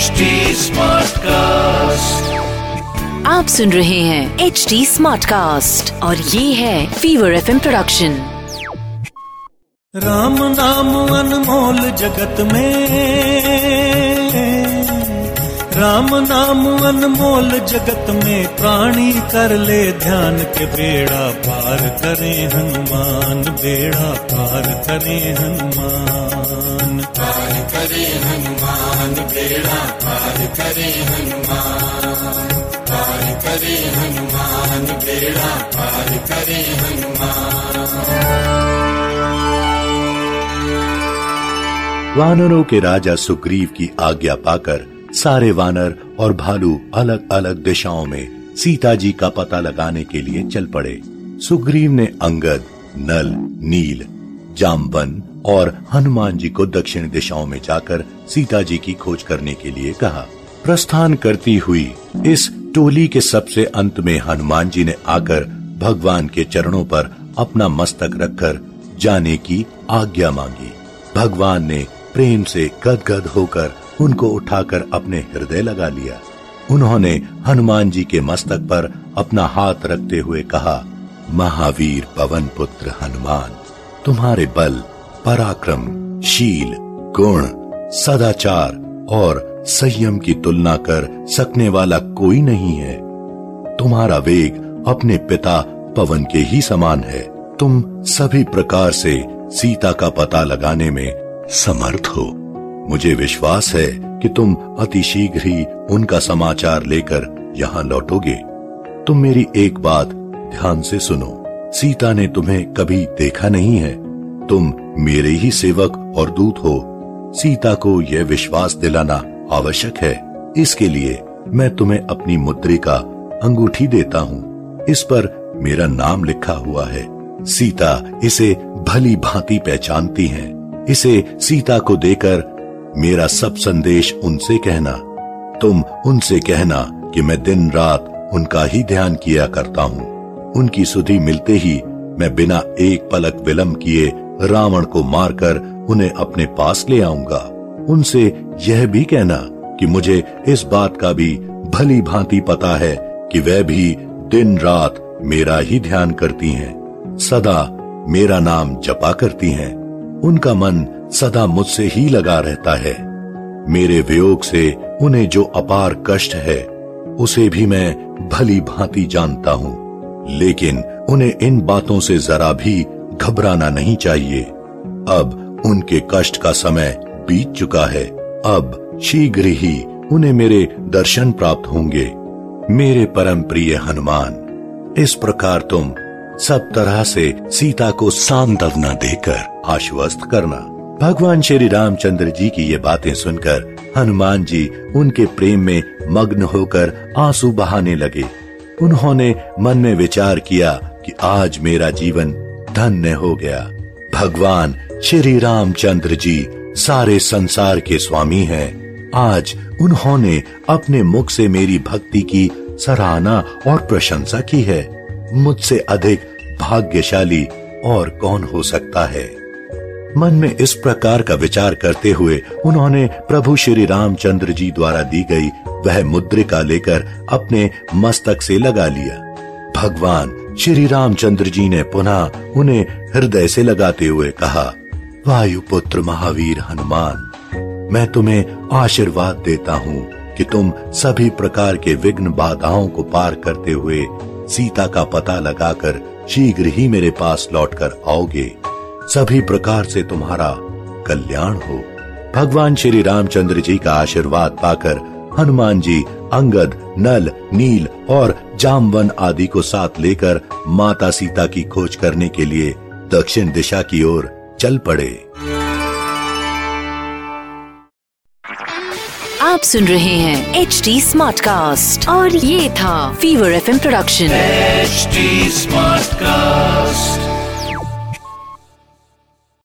HD Smartcast. आप सुन रहे हैं एच डी स्मार्ट कास्ट और ये है फीवर एफ़ प्रोडक्शन राम नाम अनमोल जगत में। राम नाम अनमोल जगत में प्राणी कर ले ध्यान के बेड़ा पार करे हनुमान बेड़ा पार करे हनुमान। करे हनुमान, बेड़ा पार करे हनुमान, पार करे हनुमान, बेड़ा पार करे हनुमान। वानरों के राजा सुग्रीव की आज्ञा पाकर सारे वानर और भालू अलग अलग दिशाओं में सीता जी का पता लगाने के लिए चल पड़े। सुग्रीव ने अंगद, नल, नील जामवन और हनुमान जी को दक्षिण दिशाओं में जाकर सीता जी की खोज करने के लिए कहा। प्रस्थान करती हुई इस टोली के सबसे अंत में हनुमान जी ने आकर भगवान के चरणों पर अपना मस्तक रखकर जाने की आज्ञा मांगी। भगवान ने प्रेम से गदगद होकर उनको उठाकर अपने हृदय लगा लिया। उन्होंने हनुमान जी के मस्तक पर अपना हाथ रखते हुए कहा, महावीर पवन पुत्र हनुमान, तुम्हारे बल पराक्रम, शील, गुण, सदाचार और संयम की तुलना कर सकने वाला कोई नहीं है। तुम्हारा वेग अपने पिता पवन के ही समान है। तुम सभी प्रकार से सीता का पता लगाने में समर्थ हो। मुझे विश्वास है कि तुम अति शीघ्र ही उनका समाचार लेकर यहाँ लौटोगे। तुम मेरी एक बात ध्यान से सुनो। सीता ने तुम्हें कभी देखा नहीं है। तुम मेरे ही सेवक और दूत हो। सीता को यह विश्वास दिलाना आवश्यक है। इसके लिए मैं तुम्हें अपनी मुद्रिका अंगूठी देता हूँ। इस पर मेरा नाम लिखा हुआ है। सीता इसे भली भांति पहचानती हैं। इसे सीता को देकर मेरा सब संदेश उनसे कहना। तुम उनसे कहना कि मैं दिन रात उनका ही ध्यान किया करता हूँ। उनकी सुधि मिलते ही मैं बिना एक पलक विलंब किए रावण को मारकर उन्हें अपने पास ले आऊँगा। उनसे यह भी कहना कि मुझे इस बात का भी भली भांति पता है कि वह भी दिन रात मेरा ही ध्यान करती हैं, सदा मेरा नाम जपा करती हैं। उनका मन सदा मुझसे ही लगा रहता है। मेरे वियोग से उन्हें जो अपार कष्ट है उसे भी मैं भली भांति जानता हूँ। लेकिन उन्हें इन बातों से जरा भी घबराना नहीं चाहिए। अब उनके कष्ट का समय बीत चुका है। अब शीघ्र ही उन्हें मेरे दर्शन प्राप्त होंगे। मेरे परम प्रिय हनुमान, इस प्रकार तुम सब तरह से सीता को सांत्वना देकर आश्वस्त करना। भगवान श्री रामचंद्र जी की ये बातें सुनकर हनुमान जी उनके प्रेम में मग्न होकर आँसू बहाने लगे। उन्होंने मन में विचार किया कि आज मेरा जीवन धन्य हो गया। भगवान श्री रामचंद्र जी सारे संसार के स्वामी हैं। आज उन्होंने अपने मुख से मेरी भक्ति की सराहना और प्रशंसा की है। मुझसे अधिक भाग्यशाली और कौन हो सकता है? मन में इस प्रकार का विचार करते हुए उन्होंने प्रभु श्री रामचंद्र जी द्वारा दी गई वह मुद्रिका लेकर अपने मस्तक से लगा लिया। भगवान श्री रामचंद्र जी ने पुनः उन्हें हृदय से लगाते हुए कहा वायु पुत्र महावीर हनुमान, मैं तुम्हें आशीर्वाद देता हूँ कि तुम सभी प्रकार के विघ्न बाधाओं को पार करते हुए सीता का पता लगाकर शीघ्र ही मेरे पास लौटकर आओगे। सभी प्रकार से तुम्हारा कल्याण हो। भगवान श्री रामचंद्र जी का आशीर्वाद पाकर हनुमान जी अंगद नल नील और जामवन आदि को साथ लेकर माता सीता की खोज करने के लिए दक्षिण दिशा की ओर चल पड़े आप सुन रहे हैं एच डी स्मार्ट कास्ट और ये था Fever F production H smart Smartcast.